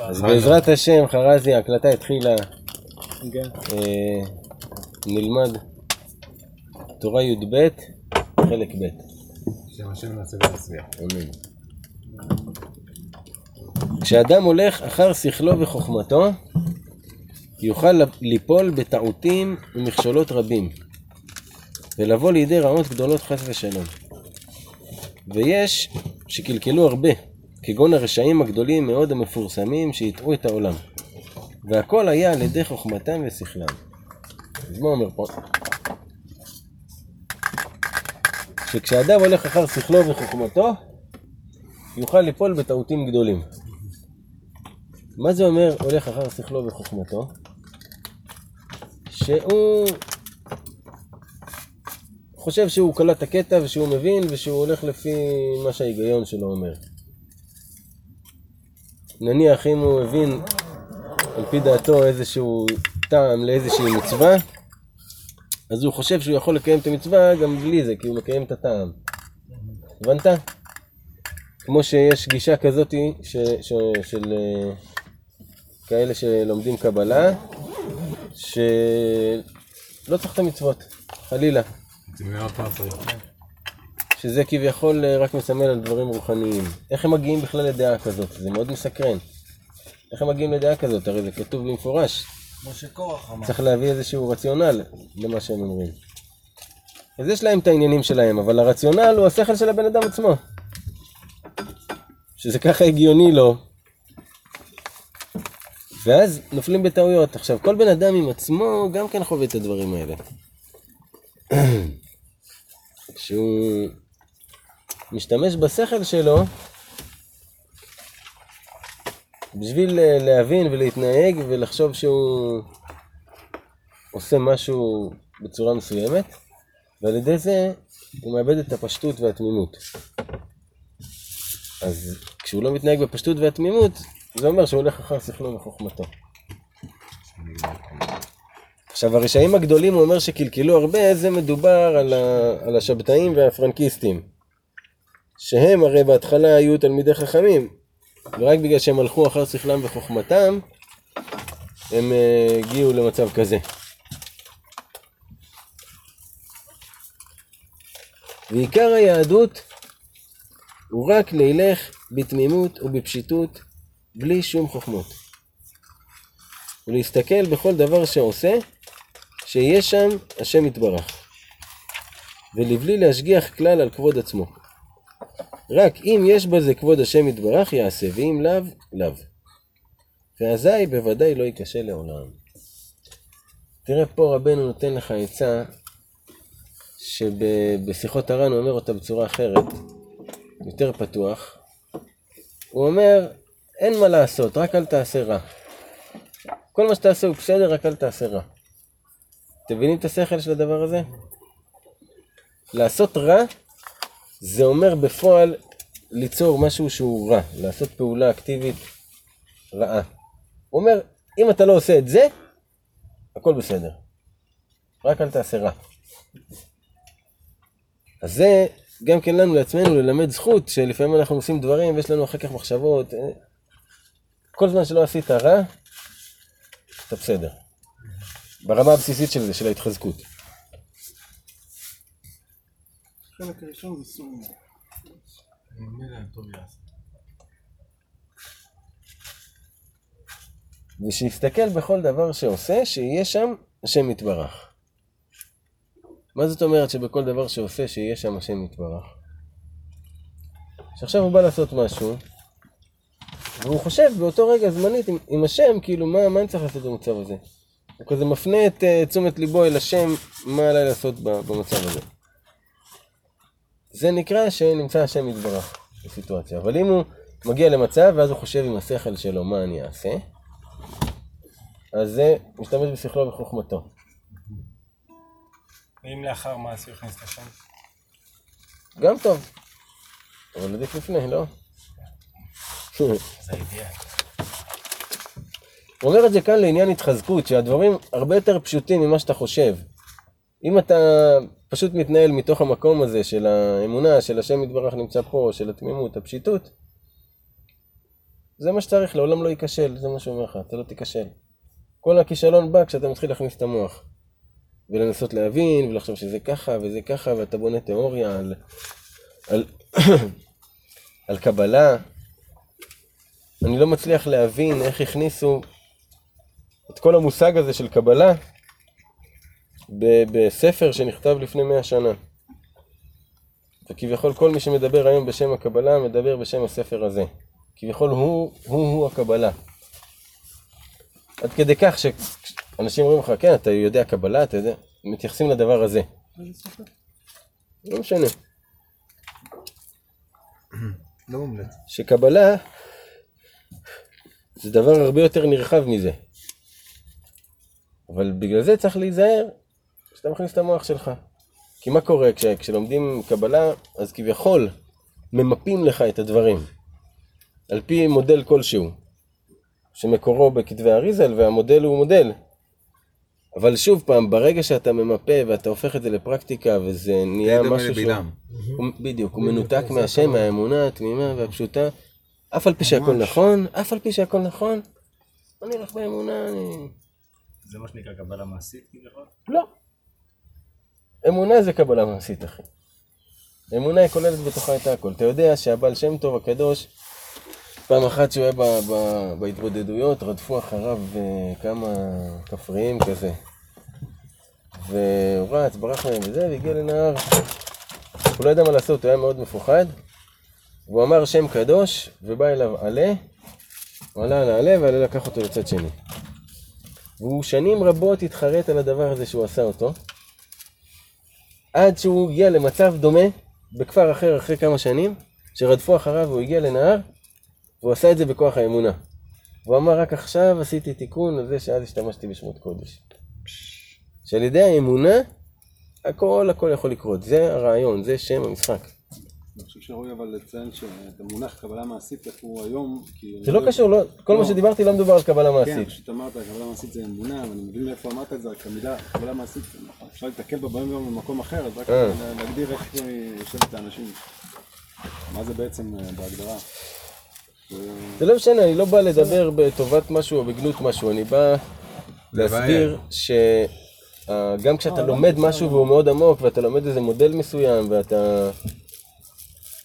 אז בעזרת השם, חרזי, ההקלטה התחילה. כן. אה, נלמד תורה י"ב, חלק ב'. שם השם נעשה ונצליח. אמן. כשאדם הולך אחר שכלו וחוכמתו, יוכל ליפול בטעותים ומכשולות רבים, ולבוא לידי רעות גדולות חס ושלום. ויש שקלקלו הרבה, כגון הרשעים הגדולים מאוד המפורסמים שהטעו את העולם. והכל היה על ידי חוכמתם ושכלם. אז מה אומר פה? שכשאדם הולך אחר שכלו וחוכמתו, יוכל ליפול בטעותים גדולים. מה זה אומר הולך אחר שכלו וחוכמתו? שהוא חושב שהוא קלט את הקטע ושהוא מבין ושהוא הולך לפי מה שההיגיון שלו אומר. נניח אם הוא הבין על פי דעתו איזשהו טעם לאיזושהי מצווה, אז הוא חושב שהוא יכול לקיים את המצווה גם בלי זה, כי הוא מקיים את הטעם. הבנת? כמו שיש גישה כזאת ש, ש, של אה, כאלה שלומדים קבלה, שלא צריך את המצוות, חלילה. שזה כביכול אה, רק מסמל על דברים רוחניים. איך הם מגיעים בכלל לדעה כזאת? זה מאוד מסקרן. איך הם מגיעים לדעה כזאת? הרי זה כתוב במפורש. כמו שקורח אמר. צריך להביא איזשהו רציונל למה שהם אומרים. אז יש להם את העניינים שלהם, אבל הרציונל הוא השכל של הבן אדם עצמו. שזה ככה הגיוני לו. ואז נופלים בטעויות. עכשיו, כל בן אדם עם עצמו גם כן חווה את הדברים האלה. שהוא משתמש בשכל שלו בשביל אה, להבין ולהתנהג ולחשוב שהוא עושה משהו בצורה מסוימת, ועל ידי זה הוא מאבד את הפשטות והתמימות. אז כשהוא לא מתנהג בפשטות והתמימות, זה אומר שהוא הולך אחר שכלו וחוכמתו. עכשיו הרשעים הגדולים הוא אומר שקלקלו הרבה, זה מדובר על, ה, על השבתאים והפרנקיסטים. שהם הרי בהתחלה היו תלמידי חכמים, ורק בגלל שהם הלכו אחר שכלם וחוכמתם, הם uh, הגיעו למצב כזה. ועיקר היהדות הוא רק לילך בתמימות ובפשיטות, בלי שום חוכמות. ולהסתכל בכל דבר שעושה, שיהיה שם השם יתברך. ולבלי להשגיח כלל על כבוד עצמו. רק אם יש בזה כבוד השם יתברך יעשה, ואם לאו, לאו. ואזי בוודאי לא ייכשל לעולם. תראה פה רבנו נותן לך עצה שבשיחות הר"ן הוא אומר אותה בצורה אחרת, יותר פתוח. הוא אומר, אין מה לעשות, רק אל תעשה רע. כל מה שתעשה הוא בסדר, רק אל תעשה רע. אתם מבינים את השכל של הדבר הזה? לעשות רע זה אומר בפועל ליצור משהו שהוא רע, לעשות פעולה אקטיבית רעה. הוא אומר, אם אתה לא עושה את זה, הכל בסדר. רק אל תעשה רע. אז זה גם כן לנו לעצמנו ללמד זכות שלפעמים אנחנו עושים דברים ויש לנו אחר כך מחשבות. כל זמן שלא עשית רע, אתה בסדר. ברמה הבסיסית של זה, של ההתחזקות. החלק הראשון זה סור מרע. ושיסתכל בכל דבר שעושה, שיהיה שם השם יתברך. מה זאת אומרת שבכל דבר שעושה, שיהיה שם השם יתברך? שעכשיו הוא בא לעשות משהו, והוא חושב באותו רגע זמנית עם, עם השם, כאילו, מה, מה אני צריך לעשות במצב הזה? הוא כזה מפנה את uh, תשומת ליבו אל השם, מה עליי לעשות במצב הזה. זה נקרא שנמצא השם יתברך בסיטואציה. אבל אם הוא מגיע למצב, ואז הוא חושב עם השכל שלו מה אני אעשה, אז זה משתמש בשכלו וחוכמתו. ואם לאחר מעשה הוא הכניס את השם? גם טוב. אבל עדיף לפני, לא? הוא אומר את זה כאן לעניין התחזקות, שהדברים הרבה יותר פשוטים ממה שאתה חושב. אם אתה פשוט מתנהל מתוך המקום הזה של האמונה, של השם יתברך נמצא פה, של התמימות, הפשיטות, זה מה שצריך, לעולם לא ייכשל, זה מה שאומר לך, אתה לא תיכשל. כל הכישלון בא כשאתה מתחיל להכניס את המוח. ולנסות להבין, ולחשוב שזה ככה וזה ככה, ואתה בונה תיאוריה על, על, על קבלה. אני לא מצליח להבין איך הכניסו את כל המושג הזה של קבלה בספר שנכתב לפני מאה שנה. וכביכול כל מי שמדבר היום בשם הקבלה, מדבר בשם הספר הזה. כביכול הוא, הוא, הוא הקבלה. עד כדי כך שאנשים אומרים לך, כן, אתה יודע קבלה, אתה יודע, מתייחסים לדבר הזה. לא משנה. לא מומלץ. שקבלה זה דבר הרבה יותר נרחב מזה. אבל בגלל זה צריך להיזהר כשאתה מכניס את המוח שלך. כי מה קורה כש, כשלומדים קבלה, אז כביכול ממפים לך את הדברים. על פי מודל כלשהו, שמקורו בכתבי אריזל, והמודל הוא מודל. אבל שוב פעם, ברגע שאתה ממפה ואתה הופך את זה לפרקטיקה וזה נהיה משהו שהוא... הוא- בדיוק, הוא מנותק מהשם, מהאמונה התמימה והפשוטה. אף על פי שהכל נכון, אף על פי שהכל נכון, אני הולך באמונה, אני... זה מה שנקרא קבלה מעשית כביכול? לא. אמונה זה קבלה מעשית, אחי. אמונה היא כוללת בתוכה את הכל. אתה יודע שהבעל שם טוב הקדוש, פעם אחת שהוא היה ב- ב- בהתבודדויות, רדפו אחריו אה, כמה כפריים כזה. והוא רץ, ברח מהם וזה, והגיע לנהר. הוא לא ידע מה לעשות, הוא היה מאוד מפוחד. והוא אמר שם קדוש, ובא אליו עלה, הוא עלה על העלה, והעלה לקח אותו לצד שני. והוא שנים רבות התחרט על הדבר הזה שהוא עשה אותו, עד שהוא הגיע למצב דומה בכפר אחר אחרי כמה שנים, שרדפו אחריו והוא הגיע לנהר, והוא עשה את זה בכוח האמונה. והוא אמר, רק עכשיו עשיתי תיקון על זה שאז השתמשתי בשמות קודש. שעל ידי האמונה, הכל הכל יכול לקרות. זה הרעיון, זה שם המשחק. אני חושב שראוי אבל לציין שאת המונח קבלה מעשית, איך הוא היום, כי... זה לא קשור, לא, כל מה לא. שדיברתי לא מדובר על קבלה כן, מעשית. פשוט אמרת, קבלה מעשית זה אמונה, ואני מבין מאיפה אמרת את זה, רק המילה קבלה מעשית, אפשר להתקל בה ביום יום במקום אחר, אז רק אה. לה- להגדיר איך היא יושבת האנשים. מה זה בעצם אה, בהגדרה. זה- זה לא משנה, אני לא בא לדבר בטובת משהו או בגנות משהו, אני בא להסביר שגם כשאתה לומד משהו והוא מאוד עמוק ואתה לומד איזה מודל מסוים ואתה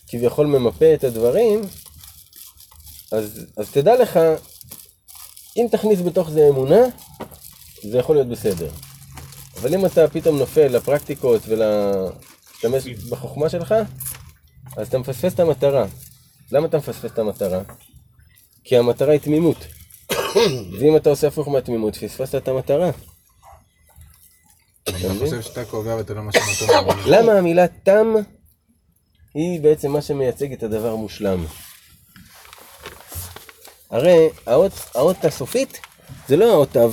כביכול ממפה את הדברים, אז, אז תדע לך, אם תכניס בתוך זה אמונה, זה יכול להיות בסדר. אבל אם אתה פתאום נופל לפרקטיקות ולהשתמש בחוכמה שלך, אז אתה מפספס את המטרה. למה אתה מפספס את המטרה? כי המטרה היא תמימות. ואם אתה עושה הפוך מהתמימות, פספסת את המטרה. אתה מבין? חושב שאתה קובע ואתה לא נתון. למה המילה תם היא בעצם מה שמייצג את הדבר המושלם? הרי האות, האות הסופית זה לא האות תו,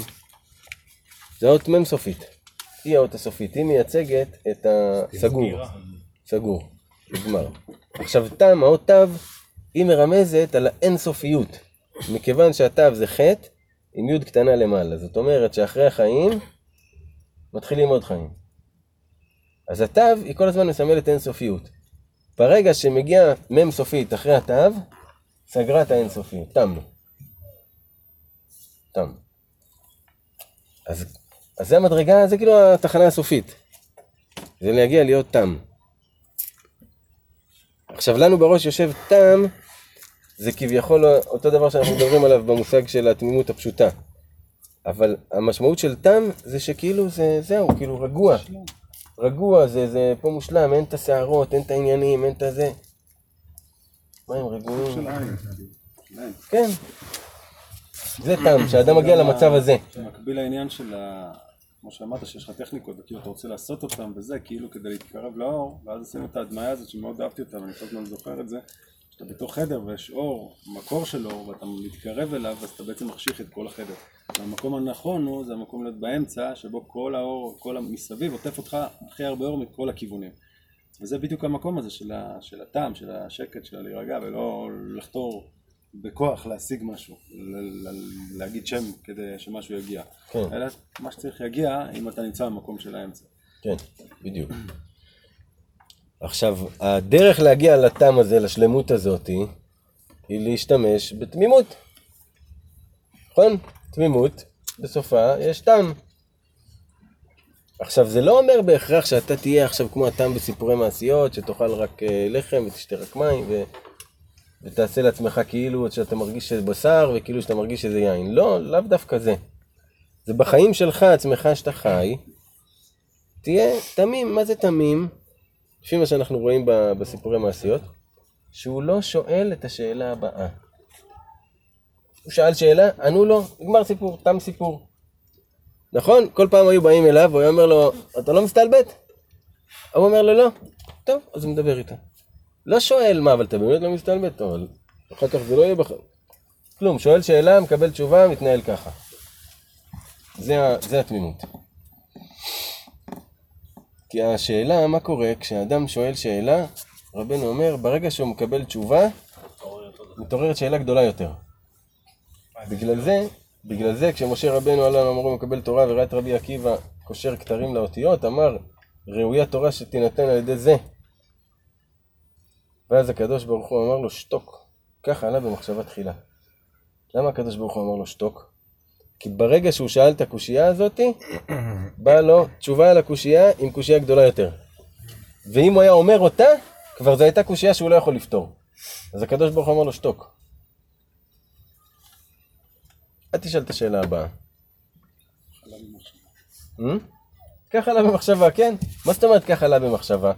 זה האות מ' סופית. היא האות הסופית, היא מייצגת את הסגור. סגור, נגמר. עכשיו תם, האות תו, היא מרמזת על האינסופיות. מכיוון שהתו זה חטא עם י' קטנה למעלה. זאת אומרת שאחרי החיים מתחילים עוד חיים. אז התו היא כל הזמן מסמלת אינסופיות. ברגע שמגיע מ' סופית אחרי התו, סגרה את האינסופיות, תם. תם. אז, אז זה המדרגה, זה כאילו התחנה הסופית. זה להגיע להיות תם. עכשיו לנו בראש יושב תם, זה כביכול אותו דבר שאנחנו מדברים עליו במושג של התמימות הפשוטה. אבל המשמעות של תם זה שכאילו זה, זהו, כאילו רגוע. רגוע, זה, זה פה מושלם, אין את הסערות, אין את העניינים, אין את הזה. מה הם רגועים? כן. זה תם, שהאדם מגיע למצב הזה. במקביל לעניין של ה... כמו שאמרת, שיש לך טכניקות, וכאילו אתה רוצה לעשות אותן וזה, כאילו כדי להתקרב לאור, ואז עשינו את ההדמיה הזאת שמאוד אהבתי אותה, ואני כל הזמן זוכר את זה, שאתה בתוך חדר ויש אור, מקור של אור, ואתה מתקרב אליו, אז אתה בעצם מחשיך את כל החדר. והמקום הנכון הוא, זה המקום להיות באמצע, שבו כל האור, כל המסביב עוטף אותך הכי הרבה אור מכל הכיוונים. וזה בדיוק המקום הזה של, ה, של הטעם, של השקט, של הלהירגע, ולא לחתור בכוח להשיג משהו, ל- ל- להגיד שם כדי שמשהו יגיע. כן. אלא מה שצריך יגיע אם אתה נמצא במקום של האמצע. כן, בדיוק. עכשיו, הדרך להגיע לתם הזה, לשלמות הזאת, היא להשתמש בתמימות. נכון? תמימות, בסופה יש טעם. עכשיו, זה לא אומר בהכרח שאתה תהיה עכשיו כמו הטעם בסיפורי מעשיות, שתאכל רק אה, לחם ותשתה רק מים, ו... ותעשה לעצמך כאילו שאתה מרגיש שזה בשר, וכאילו שאתה מרגיש שזה יין. לא, לאו דווקא זה. זה בחיים שלך, עצמך, שאתה חי, תהיה תמים. מה זה תמים? לפי מה שאנחנו רואים בסיפורי מעשיות, שהוא לא שואל את השאלה הבאה. הוא שאל שאלה, ענו לו, נגמר סיפור, תם סיפור. נכון? כל פעם היו באים אליו, הוא היה אומר לו, אתה לא מסתלבט? הוא אומר לו, לא. טוב, אז הוא מדבר איתו. לא שואל מה, אבל אתה באמת לא מסתלבט? אבל אחר כך זה לא יהיה בח... כלום, שואל שאלה, מקבל תשובה, מתנהל ככה. זה, זה התמימות. כי השאלה, מה קורה כשאדם שואל שאלה, רבנו אומר, ברגע שהוא מקבל תשובה, מתעוררת שאלה גדולה יותר. בגלל זה, בגלל זה, כשמשה רבנו עלה אמרו מקבל תורה וראה את רבי עקיבא קושר כתרים לאותיות, אמר, ראויה תורה שתינתן על ידי זה. ואז הקדוש ברוך הוא אמר לו, שתוק. ככה עלה במחשבה תחילה. למה הקדוש ברוך הוא אמר לו שתוק? כי ברגע שהוא שאל את הקושייה הזאתי, באה לו תשובה על הקושייה עם קושייה גדולה יותר. ואם הוא היה אומר אותה, כבר זו הייתה קושייה שהוא לא יכול לפתור. אז הקדוש ברוך הוא אמר לו שתוק. אל תשאל את השאלה הבאה. Hmm? ככה עלה במחשבה, כן? מה זאת אומרת ככה עלה במחשבה?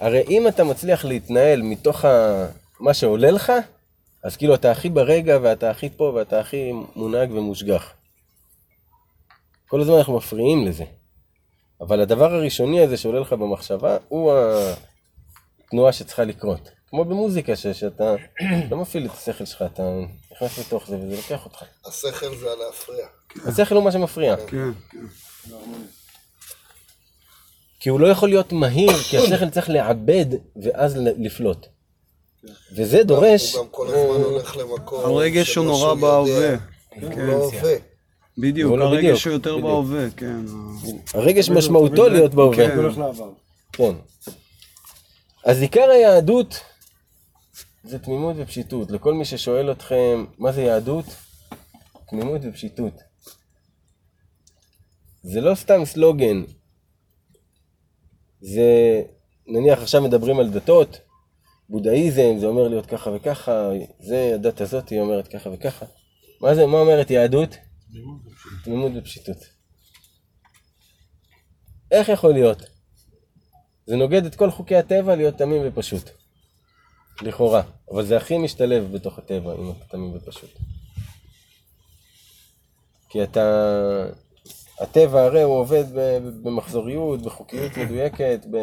הרי אם אתה מצליח להתנהל מתוך. מה שעולה לך, אז כאילו אתה הכי ברגע ואתה הכי פה ואתה הכי מונהג ומושגח. כל הזמן אנחנו מפריעים לזה. אבל הדבר הראשוני הזה שעולה לך במחשבה, הוא התנועה שצריכה לקרות. כמו במוזיקה, ש- שאתה לא מפעיל את השכל שלך, אתה נכנס לתוך זה וזה לוקח אותך. השכל זה הלהפריע. השכל הוא מה שמפריע. כן, כן. כי הוא לא יכול להיות מהיר, כי השכל צריך לעבד ואז לפלוט. וזה דורש... הוא גם כל הזמן הולך למקום הרגש הוא נורא בהווה. יודע, הוא לא הווה. בדיוק, לא בדיוק, הרגש הוא יותר בדיוק. בהווה, כן. הרגש משמעותו להיות בהווה. כן. הוא הולך לעבר. כן. אז עיקר היהדות זה תמימות ופשיטות. לכל מי ששואל אתכם, מה זה יהדות? תמימות ופשיטות. זה לא סתם סלוגן. זה, נניח עכשיו מדברים על דתות, בודהיזם זה אומר להיות ככה וככה, זה הדת הזאת היא אומרת ככה וככה. מה זה, מה אומרת יהדות? תמימות ופשיטות. איך יכול להיות? זה נוגד את כל חוקי הטבע להיות תמים ופשוט. לכאורה. אבל זה הכי משתלב בתוך הטבע, אם אתה תמים ופשוט. כי אתה... הטבע הרי הוא עובד במחזוריות, בחוקיות מדויקת, ב...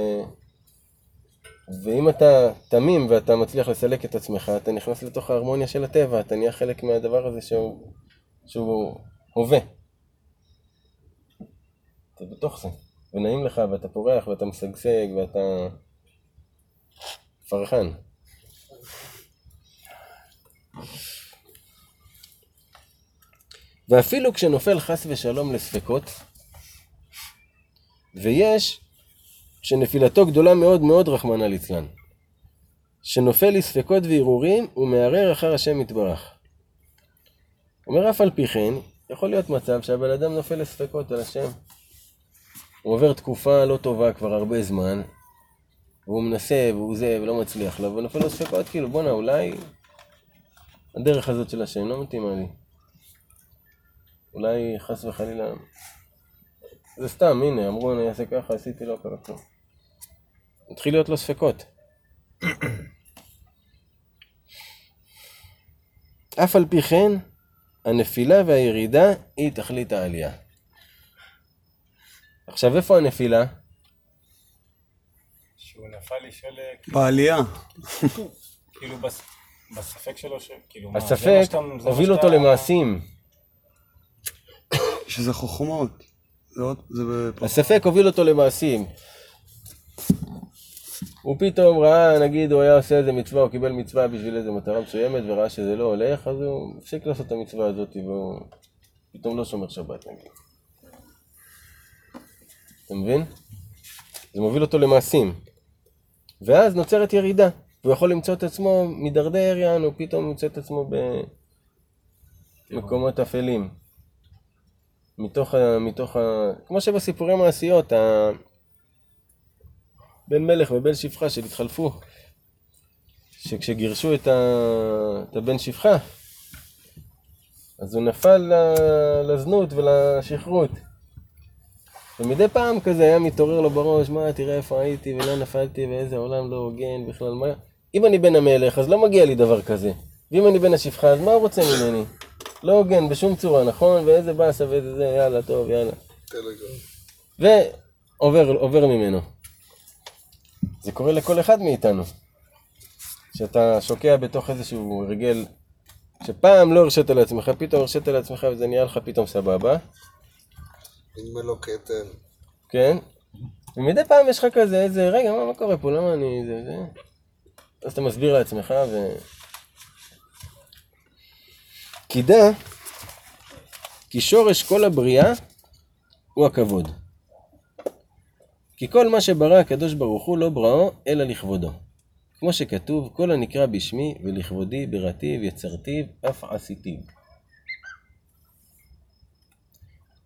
ואם אתה תמים ואתה מצליח לסלק את עצמך, אתה נכנס לתוך ההרמוניה של הטבע, אתה נהיה חלק מהדבר הזה שהוא, שהוא הווה. אתה בתוך זה, ונעים לך, ואתה פורח, ואתה משגשג, ואתה פרחן. ואפילו כשנופל חס ושלום לספקות, ויש שנפילתו גדולה מאוד מאוד רחמנא ליצלן, שנופל לספקות והרהורים ומערער אחר השם יתברך. אומר אף על פי כן, יכול להיות מצב שהבן אדם נופל לספקות על השם. הוא עובר תקופה לא טובה כבר הרבה זמן, והוא מנסה והוא זה ולא מצליח לו, ונופל לו ספקות, כאילו בואנה אולי הדרך הזאת של השם לא מתאימה לי. אולי חס וחלילה, זה סתם, הנה, אמרו אני אעשה ככה, עשיתי לא קרה כלום. התחיל להיות לו ספקות. אף על פי כן, הנפילה והירידה היא תכלית העלייה. עכשיו, איפה הנפילה? שהוא נפל לשאול, אה, בעלייה. כאילו בס- בספק שלו, ש- כאילו הספק הוביל אותו למעשים. שזה חוכמות. זה עוד, זה בפ- הספק הוביל אותו למעשים. הוא פתאום ראה, נגיד, הוא היה עושה איזה מצווה, הוא קיבל מצווה בשביל איזה מטרה מסוימת, וראה שזה לא הולך, אז הוא הפסיק לעשות את המצווה הזאת, והוא פתאום לא שומר שבת, נגיד. אתה מבין? זה מוביל אותו למעשים. ואז נוצרת ירידה. הוא יכול למצוא את עצמו מידרדר, יענו, פתאום מוצא את עצמו ב... מקומות אפלים. מתוך ה... מתוך ה... כמו שבסיפורי מעשיות. בן מלך ובן שפחה שהתחלפו. שכשגירשו את, ה... את הבן שפחה, אז הוא נפל ל- לזנות ולשכרות. ומדי פעם כזה היה מתעורר לו בראש, מה, תראה איפה הייתי ולא נפלתי ואיזה עולם לא הוגן בכלל, מה... אם אני בן המלך, אז לא מגיע לי דבר כזה. ואם אני בן השפחה, אז מה הוא רוצה ממני? לא הוגן בשום צורה, נכון? ואיזה באסה ואיזה זה, יאללה, טוב, יאללה. ועובר עובר ממנו. זה קורה לכל אחד מאיתנו. שאתה שוקע בתוך איזשהו הרגל שפעם לא הרשית לעצמך, פתאום הרשית לעצמך וזה נהיה לך פתאום סבבה, נדמה לו כתר. כן? ומדי פעם יש לך כזה, איזה, רגע, מה, מה קורה פה? למה אני... זה, זה... אז אתה מסביר לעצמך ו... כי דע כי שורש כל הבריאה הוא הכבוד. כי כל מה שברא הקדוש ברוך הוא לא בראו אלא לכבודו. כמו שכתוב, כל הנקרא בשמי ולכבודי בראתיו יצרתיו אף עשיתיו.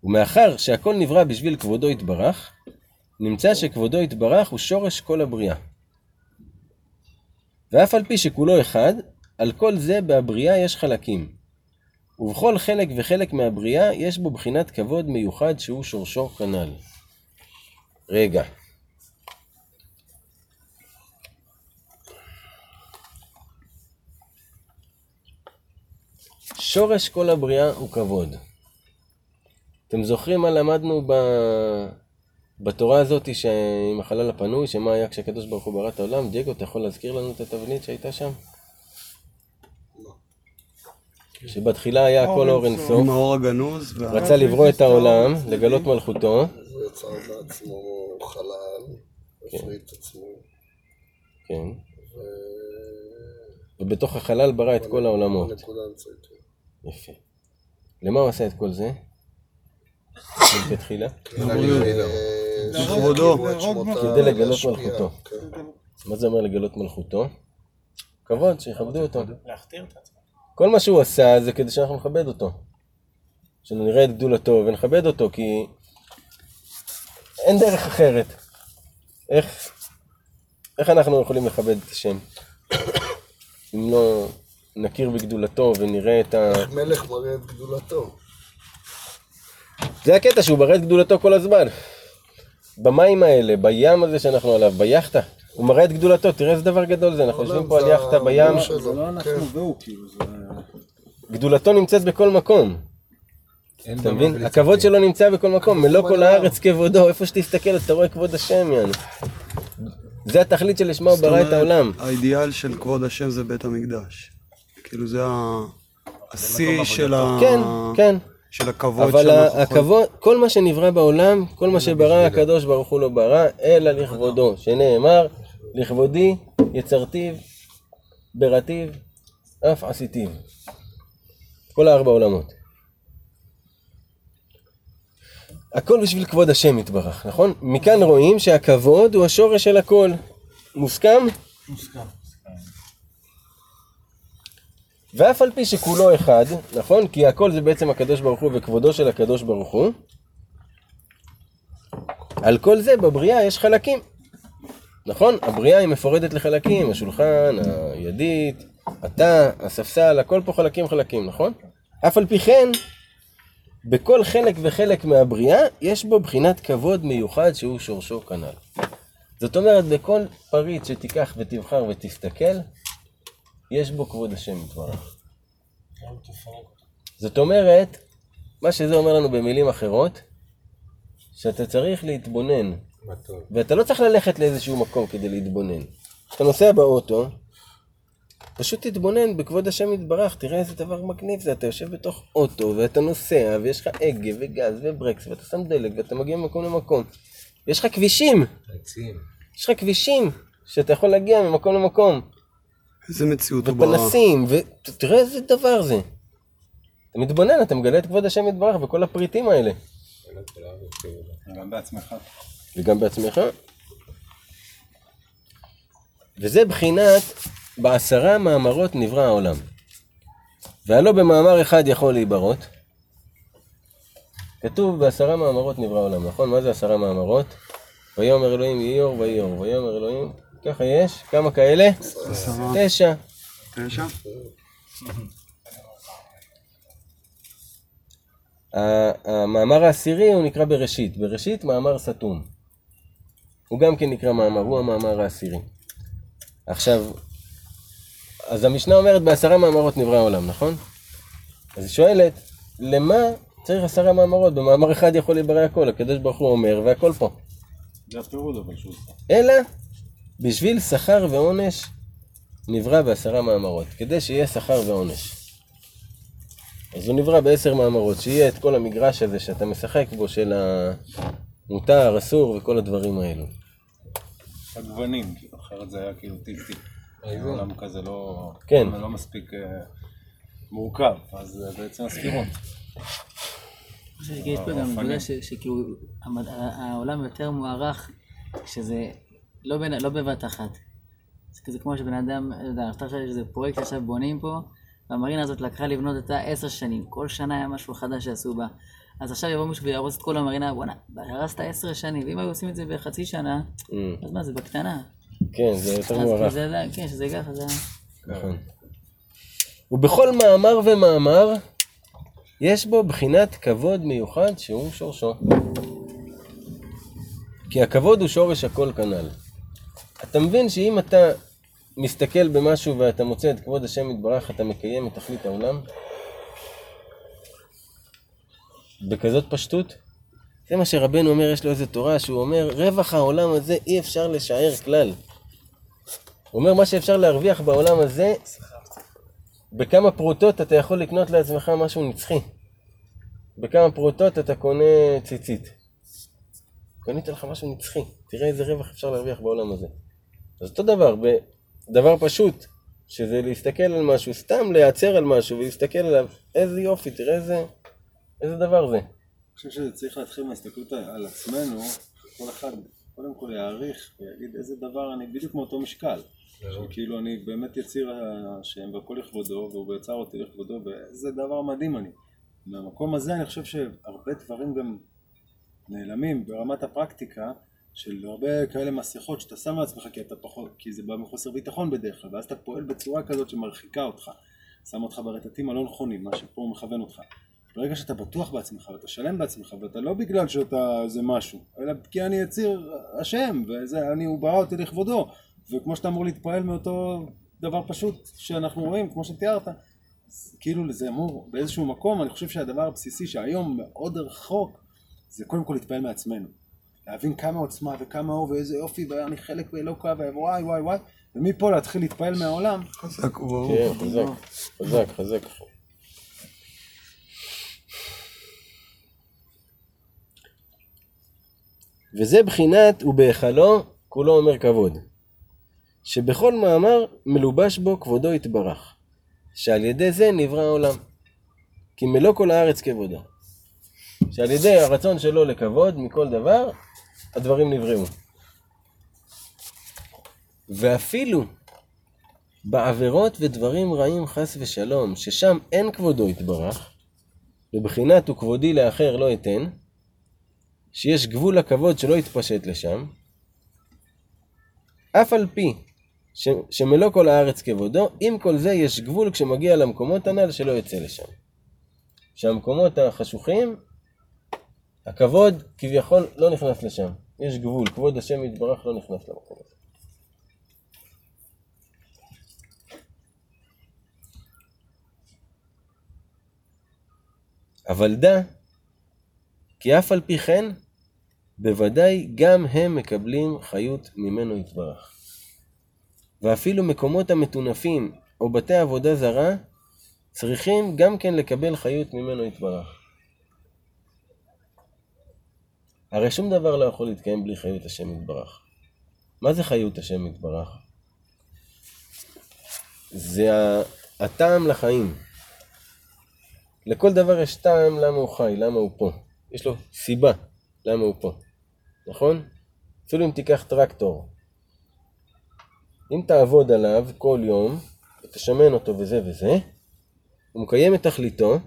ומאחר שהכל נברא בשביל כבודו יתברך, נמצא שכבודו יתברך הוא שורש כל הבריאה. ואף על פי שכולו אחד, על כל זה בבריאה יש חלקים. ובכל חלק וחלק מהבריאה יש בו בחינת כבוד מיוחד שהוא שורשו כנ"ל. רגע. שורש כל הבריאה הוא כבוד. אתם זוכרים מה למדנו ב... בתורה הזאת שעם החלל הפנוי, שמה היה כשהקדוש ברוך הוא ברא את העולם? דייגו, אתה יכול להזכיר לנו את התבנית שהייתה שם? שבתחילה היה הכל אור אינסוף, עם רצה לברוא את העולם, לגלות מלכותו, יצר בעצמו חלל, הפריט את עצמו. כן, ובתוך החלל ברא את כל העולמות. הנקודה האמצעית. יפה. למה הוא עשה את כל זה? מלכתחילה? אה, לכבודו. את שמותיו, כדי לגלות. מלכותו. כן. מה זה אומר לגלות מלכותו? כבוד, שיכבדו אותו. להכתיר את עצמו. כל מה שהוא עשה זה כדי שאנחנו נכבד אותו. שנראה את גדולתו ונכבד אותו, כי אין דרך אחרת. איך, איך אנחנו יכולים לכבד את השם? אם לא נכיר בגדולתו ונראה את ה... מלך מראה את גדולתו. זה הקטע שהוא מראה את גדולתו כל הזמן. במים האלה, בים הזה שאנחנו עליו, ביאכטה. הוא מראה את גדולתו, תראה איזה דבר גדול זה, אנחנו יושבים פה על יאכטה בים, זה לא אנחנו כן. והוא, כאילו, זה... גדולתו נמצאת בכל מקום. אתה מבין? הכבוד. שלו נמצא בכל מקום, מלוא כל. הארץ כבודו, איפה שתסתכל אתה רואה כבוד השם, יענו. זה התכלית שלשמה הוא ברא את העולם. האידיאל של כבוד השם זה בית המקדש. כאילו זה השיא של ה- כן, כן. של הכבוד אבל הכבוד, כל מה שנברא בעולם, כל מה שברא הקדוש ברוך הוא לא ברא, אלא לכבודו, שנאמר, לכבודי יצרתיו, בראתיו, אף עשיתיו. כל הארבע עולמות. הכל בשביל כבוד השם יתברך, נכון? מכאן רואים שהכבוד הוא השורש של הכל. מוסכם? מוסכם. ואף על פי שכולו אחד, נכון? כי הכל זה בעצם הקדוש ברוך הוא וכבודו של הקדוש ברוך הוא. על כל זה בבריאה יש חלקים. נכון? הבריאה היא מפורדת לחלקים, השולחן, הידית, התא, הספסל, הכל פה חלקים חלקים, נכון? אף על פי כן, בכל חלק וחלק מהבריאה יש בו בחינת כבוד מיוחד שהוא שורשו כנ"ל. זאת אומרת, בכל פריט שתיקח ותבחר ותסתכל, יש בו כבוד השם יתברך. זאת אומרת, מה שזה אומר לנו במילים אחרות, שאתה צריך להתבונן. ואתה לא צריך ללכת לאיזשהו מקום כדי להתבונן. כשאתה נוסע באוטו, פשוט תתבונן בכבוד השם יתברך, תראה איזה דבר מגניב זה, אתה יושב בתוך אוטו, ואתה נוסע, ויש לך הגה וגז וברקס, ואתה שם דלק, ואתה מגיע ממקום למקום. יש לך כבישים, עצים. יש לך כבישים, שאתה יכול להגיע ממקום למקום. איזה מציאות הוא ברא. ופנסים, ותראה איזה דבר זה. אתה מתבונן, אתה מגלה את כבוד השם יתברך בכל הפריטים האלה. גם בעצמך. וגם בעצמך. וזה בחינת בעשרה מאמרות נברא העולם. והלא במאמר אחד יכול להיברות. כתוב בעשרה מאמרות נברא העולם, נכון? מה זה עשרה מאמרות? ויאמר אלוהים יהי אור ויהי אור, ויאמר אלוהים, ככה יש, כמה כאלה? תשע. תשע? המאמר העשירי הוא נקרא בראשית, בראשית מאמר סתום. הוא גם כן נקרא מאמר, הוא המאמר העשירי. עכשיו, אז המשנה אומרת בעשרה מאמרות נברא העולם, נכון? אז היא שואלת, למה צריך עשרה מאמרות? במאמר אחד יכול להיברא הכל, הקדוש ברוך הוא אומר והכל פה. זה הפירוד אבל שהוא עושה. אלא בשביל שכר ועונש נברא בעשרה מאמרות, כדי שיהיה שכר ועונש. אז הוא נברא בעשר מאמרות, שיהיה את כל המגרש הזה שאתה משחק בו של המותר, אסור וכל הדברים האלו. הגוונים, כאילו, אחרת זה היה כאילו טיפ טיפ. העולם כזה לא... כן. לא מספיק אה, מורכב, אז זה בעצם הספירות. יש פה גם נקודה ש- שכאילו העולם יותר מוערך כשזה לא לא בבת אחת. זה כזה כמו שבן אדם, לא יודע, עכשיו שיש איזה פרויקט עכשיו בונים פה, והמרינה הזאת לקחה לבנות אותה עשר שנים, כל שנה היה משהו חדש שעשו בה. אז עכשיו יבוא מישהו ויהרוס את כל המרינה, בואנה, הרסת עשר שנים, ואם היו עושים את זה בחצי שנה, Mm, אז מה, זה בקטנה. כן, זה יותר מוערך. כן, שזה ככה, זה... נכון. ובכל מאמר ומאמר יש בו בחינת כבוד מיוחד שהוא שורשו. כי הכבוד הוא שורש הכל כנ"ל. אתה מבין שאם אתה מסתכל במשהו ואתה מוצא את כבוד השם יתברך, אתה מקיים את תכלית העולם? בכזאת פשטות? זה מה שרבנו אומר, יש לו איזה תורה שהוא אומר, רווח העולם הזה אי אפשר לשער כלל. הוא אומר, מה שאפשר להרוויח בעולם הזה, בכמה פרוטות אתה יכול לקנות לעצמך משהו נצחי. בכמה פרוטות אתה קונה ציצית. קנית לך משהו נצחי, תראה איזה רווח אפשר להרוויח בעולם הזה. אז אותו דבר, בדבר פשוט, שזה להסתכל על משהו, סתם להיעצר על משהו ולהסתכל עליו, איזה יופי, תראה איזה, איזה דבר זה. אני חושב שזה צריך להתחיל מההסתכלות על עצמנו, כל אחד קודם כל יעריך ויגיד איזה דבר אני בדיוק מאותו משקל. כאילו אני באמת יציר השם והכל לכבודו והוא יצר אותי לכבודו ואיזה דבר מדהים אני. מהמקום הזה אני חושב שהרבה דברים גם נעלמים ברמת הפרקטיקה של הרבה כאלה מסכות שאתה שם לעצמך כי אתה פחות, כי זה בא מחוסר ביטחון בדרך כלל ואז אתה פועל בצורה כזאת שמרחיקה אותך, שם אותך ברטטים הלא נכונים, מה שפה מכוון אותך. ברגע שאתה בטוח בעצמך ואתה שלם בעצמך ואתה לא בגלל שאתה איזה משהו אלא כי אני יציר השם וזה אני הוא ברא אותי לכבודו וכמו שאתה אמור להתפעל מאותו דבר פשוט שאנחנו רואים כמו שתיארת כאילו זה אמור באיזשהו מקום אני חושב שהדבר הבסיסי שהיום מאוד רחוק זה קודם כל להתפעל מעצמנו להבין כמה עוצמה וכמה אור ואיזה יופי ואני חלק באלוקה ווואי וואי וואי ומפה להתחיל להתפעל מהעולם חזק וברוך. כן, חזק, חזק, חזק. וזה בחינת ובהיכלו כולו אומר כבוד. שבכל מאמר מלובש בו כבודו יתברך. שעל ידי זה נברא העולם. כי מלוא כל הארץ כבודו. שעל ידי הרצון שלו לכבוד מכל דבר, הדברים נבראו. ואפילו בעבירות ודברים רעים חס ושלום, ששם אין כבודו יתברך, בבחינת וכבודי לאחר לא אתן, שיש גבול לכבוד שלא יתפשט לשם, אף על פי ש, שמלוא כל הארץ כבודו, עם כל זה יש גבול כשמגיע למקומות הנ"ל שלא יוצא לשם. שהמקומות החשוכים, הכבוד כביכול לא נכנס לשם. יש גבול, כבוד השם יתברך לא נכנס למקום הזה. אבל דע כי אף על פי כן, בוודאי גם הם מקבלים חיות ממנו יתברך. ואפילו מקומות המטונפים או בתי עבודה זרה, צריכים גם כן לקבל חיות ממנו יתברך. הרי שום דבר לא יכול להתקיים בלי חיות השם יתברך. מה זה חיות השם יתברך? זה הטעם לחיים. לכל דבר יש טעם למה הוא חי, למה הוא פה. יש לו סיבה למה הוא פה, נכון? אפילו אם תיקח טרקטור. אם תעבוד עליו כל יום, ותשמן אותו וזה וזה, הוא מקיים את תכליתו,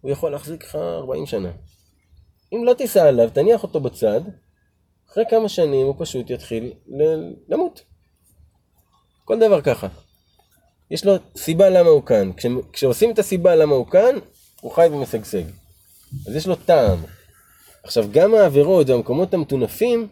הוא יכול להחזיק לך 40 שנה. אם לא תיסע עליו, תניח אותו בצד, אחרי כמה שנים הוא פשוט יתחיל ל- למות. כל דבר ככה. יש לו סיבה למה הוא כאן. כש, כשעושים את הסיבה למה הוא כאן, הוא חי ומשגשג. אז יש לו טעם. עכשיו, גם העבירות והמקומות המטונפים,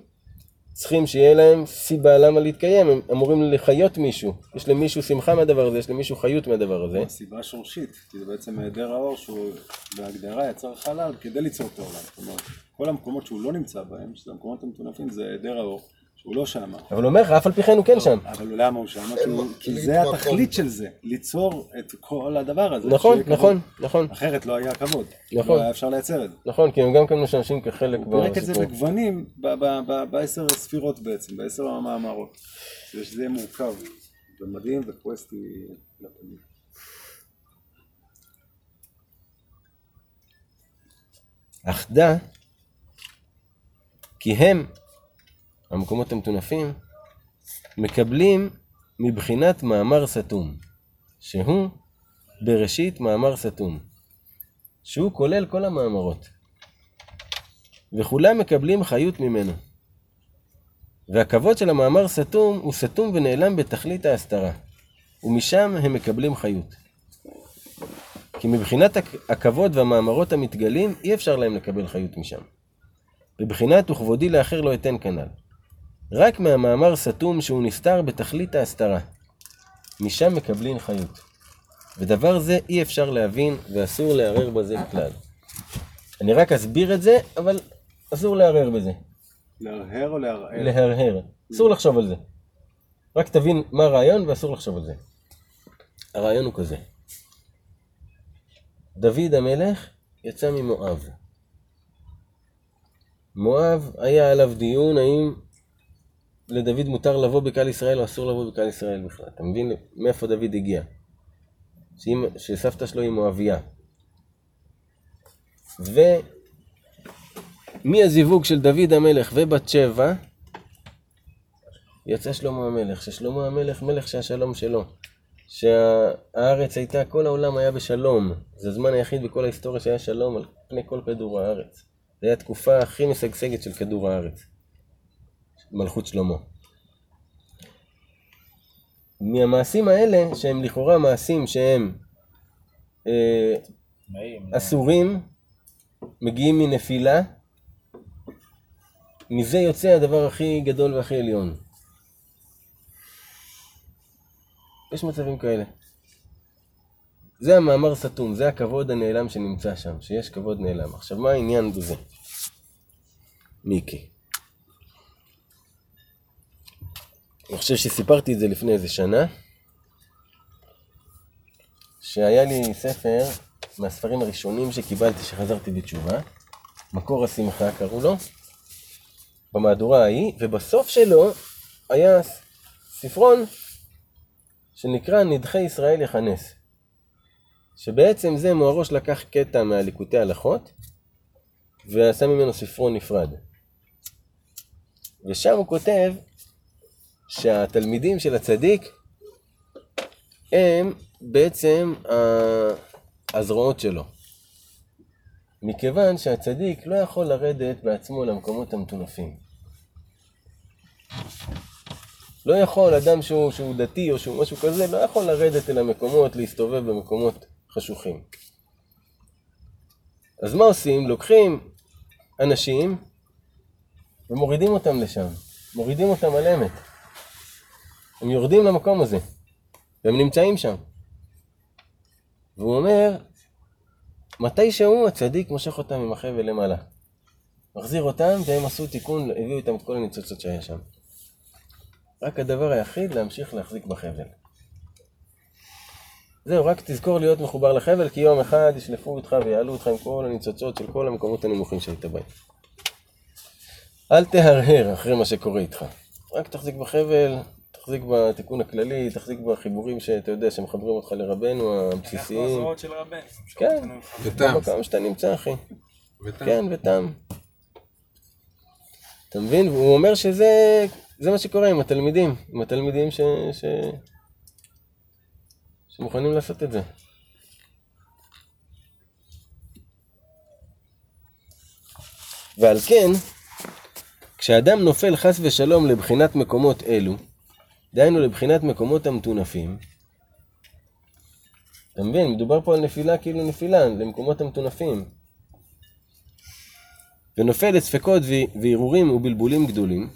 צריכים שיהיה להם סיבה למה להתקיים, הם אמורים לחיות מישהו. יש למישהו שמחה מהדבר הזה, יש למישהו חיות מהדבר הזה. הסיבה השורשית, כי זה בעצם היעדר האור שהוא בהגדרה יצר חלל כדי ליצור את העולם. זאת אומרת, כל המקומות שהוא לא נמצא בהם, שזה המקומות המטונפים, זה היעדר האור, שהוא לא שמה. אבל הוא אומר לך, אף על פי כן הוא כן שם. אבל למה הוא שמה? כי הוא- זה. התכלית של זה, ליצור את כל הדבר הזה. נכון. נכון, נכון, אחרת לא היה כבוד. נכון. לא היה אפשר לייצר את זה. נכון, כי הם גם כן משמשים כחלק הוא פירק את זה בסיפור. בגוונים, בעשר ספירות בעצם, בעשר המאמרות. שזה יהיה מורכב ומדהים וקווסטי לפנים. אך דע כי הם, המקומות המטונפים, מקבלים מבחינת מאמר סתום, שהוא בראשית מאמר סתום, שהוא כולל כל המאמרות, וכולם מקבלים חיות ממנו. והכבוד של המאמר סתום הוא סתום ונעלם בתכלית ההסתרה, ומשם הם מקבלים חיות. כי מבחינת הכ- הכבוד והמאמרות המתגלים, אי אפשר להם לקבל חיות משם. בבחינת וכבודי לאחר לא אתן כנ"ל. רק מהמאמר סתום שהוא נסתר בתכלית ההסתרה. משם מקבלים חיות. ודבר זה אי אפשר להבין ואסור לערער בזה כלל. אני רק אסביר את זה, אבל אסור לערער בזה. להרהר או לערער? להרהר. אסור לחשוב על זה. רק תבין מה הרעיון ואסור לחשוב על זה. הרעיון הוא כזה. דוד המלך יצא ממואב. מואב, היה עליו דיון האם לדוד מותר לבוא בקהל ישראל או אסור לבוא בקהל ישראל בכלל. אתה מבין מאיפה דוד הגיע? שאמא- שסבתא שלו היא מואביה. ומהזיווג של דוד המלך ובת שבע, יצא שלמה המלך, ששלמה המלך מלך שהשלום שלו. שהארץ הייתה, כל העולם היה בשלום. זה הזמן היחיד בכל ההיסטוריה שהיה שלום על פני כל כדור הארץ. זו הייתה התקופה הכי משגשגת של כדור הארץ. מלכות שלמה. מהמעשים האלה, שהם לכאורה מעשים שהם אה, טמאים, אסורים, מגיעים מנפילה, מזה יוצא הדבר הכי גדול והכי עליון. יש מצבים כאלה. זה המאמר סתום, זה הכבוד הנעלם שנמצא שם, שיש כבוד נעלם. עכשיו, מה העניין בזה? מיקי. אני חושב שסיפרתי את זה לפני איזה שנה, שהיה לי ספר מהספרים הראשונים שקיבלתי שחזרתי בתשובה, מקור השמחה קראו לו, במהדורה ההיא, ובסוף שלו היה ספרון שנקרא נדחי ישראל יכנס. שבעצם זה מוהרוש לקח קטע מהליקוטי הלכות ועשה ממנו ספרון נפרד. ושם הוא כותב שהתלמידים של הצדיק הם בעצם הזרועות שלו. מכיוון שהצדיק לא יכול לרדת בעצמו למקומות המטונפים. לא יכול, אדם שהוא, שהוא דתי או שהוא משהו כזה, לא יכול לרדת אל המקומות, להסתובב במקומות חשוכים. אז מה עושים? לוקחים אנשים ומורידים אותם לשם. מורידים אותם על אמת. הם יורדים למקום הזה, והם נמצאים שם. והוא אומר, מתי שהוא הצדיק מושך אותם עם החבל למעלה. מחזיר אותם, והם עשו תיקון, הביאו איתם את כל הניצוצות שהיה שם. רק הדבר היחיד, להמשיך להחזיק בחבל. זהו, רק תזכור להיות מחובר לחבל, כי יום אחד ישלפו אותך ויעלו אותך עם כל הניצוצות של כל המקומות הנמוכים שהיית בהם. אל תהרהר אחרי מה שקורה איתך. רק תחזיק בחבל, תחזיק בתיקון הכללי, תחזיק בחיבורים שאתה יודע, שמחברים אותך לרבנו הבסיסיים. כן, ותם. במקום שאתה נמצא, אחי. ותם. כן, ותם. אתה מבין? והוא אומר שזה מה שקורה עם התלמידים, עם התלמידים ש... ש... שמוכנים לעשות את זה. ועל כן, כשאדם נופל חס ושלום לבחינת מקומות אלו, דהיינו לבחינת מקומות המטונפים, אתה מבין? מדובר פה על נפילה כאילו נפילה, למקומות המטונפים. ונופל לספקות והרהורים ובלבולים גדולים,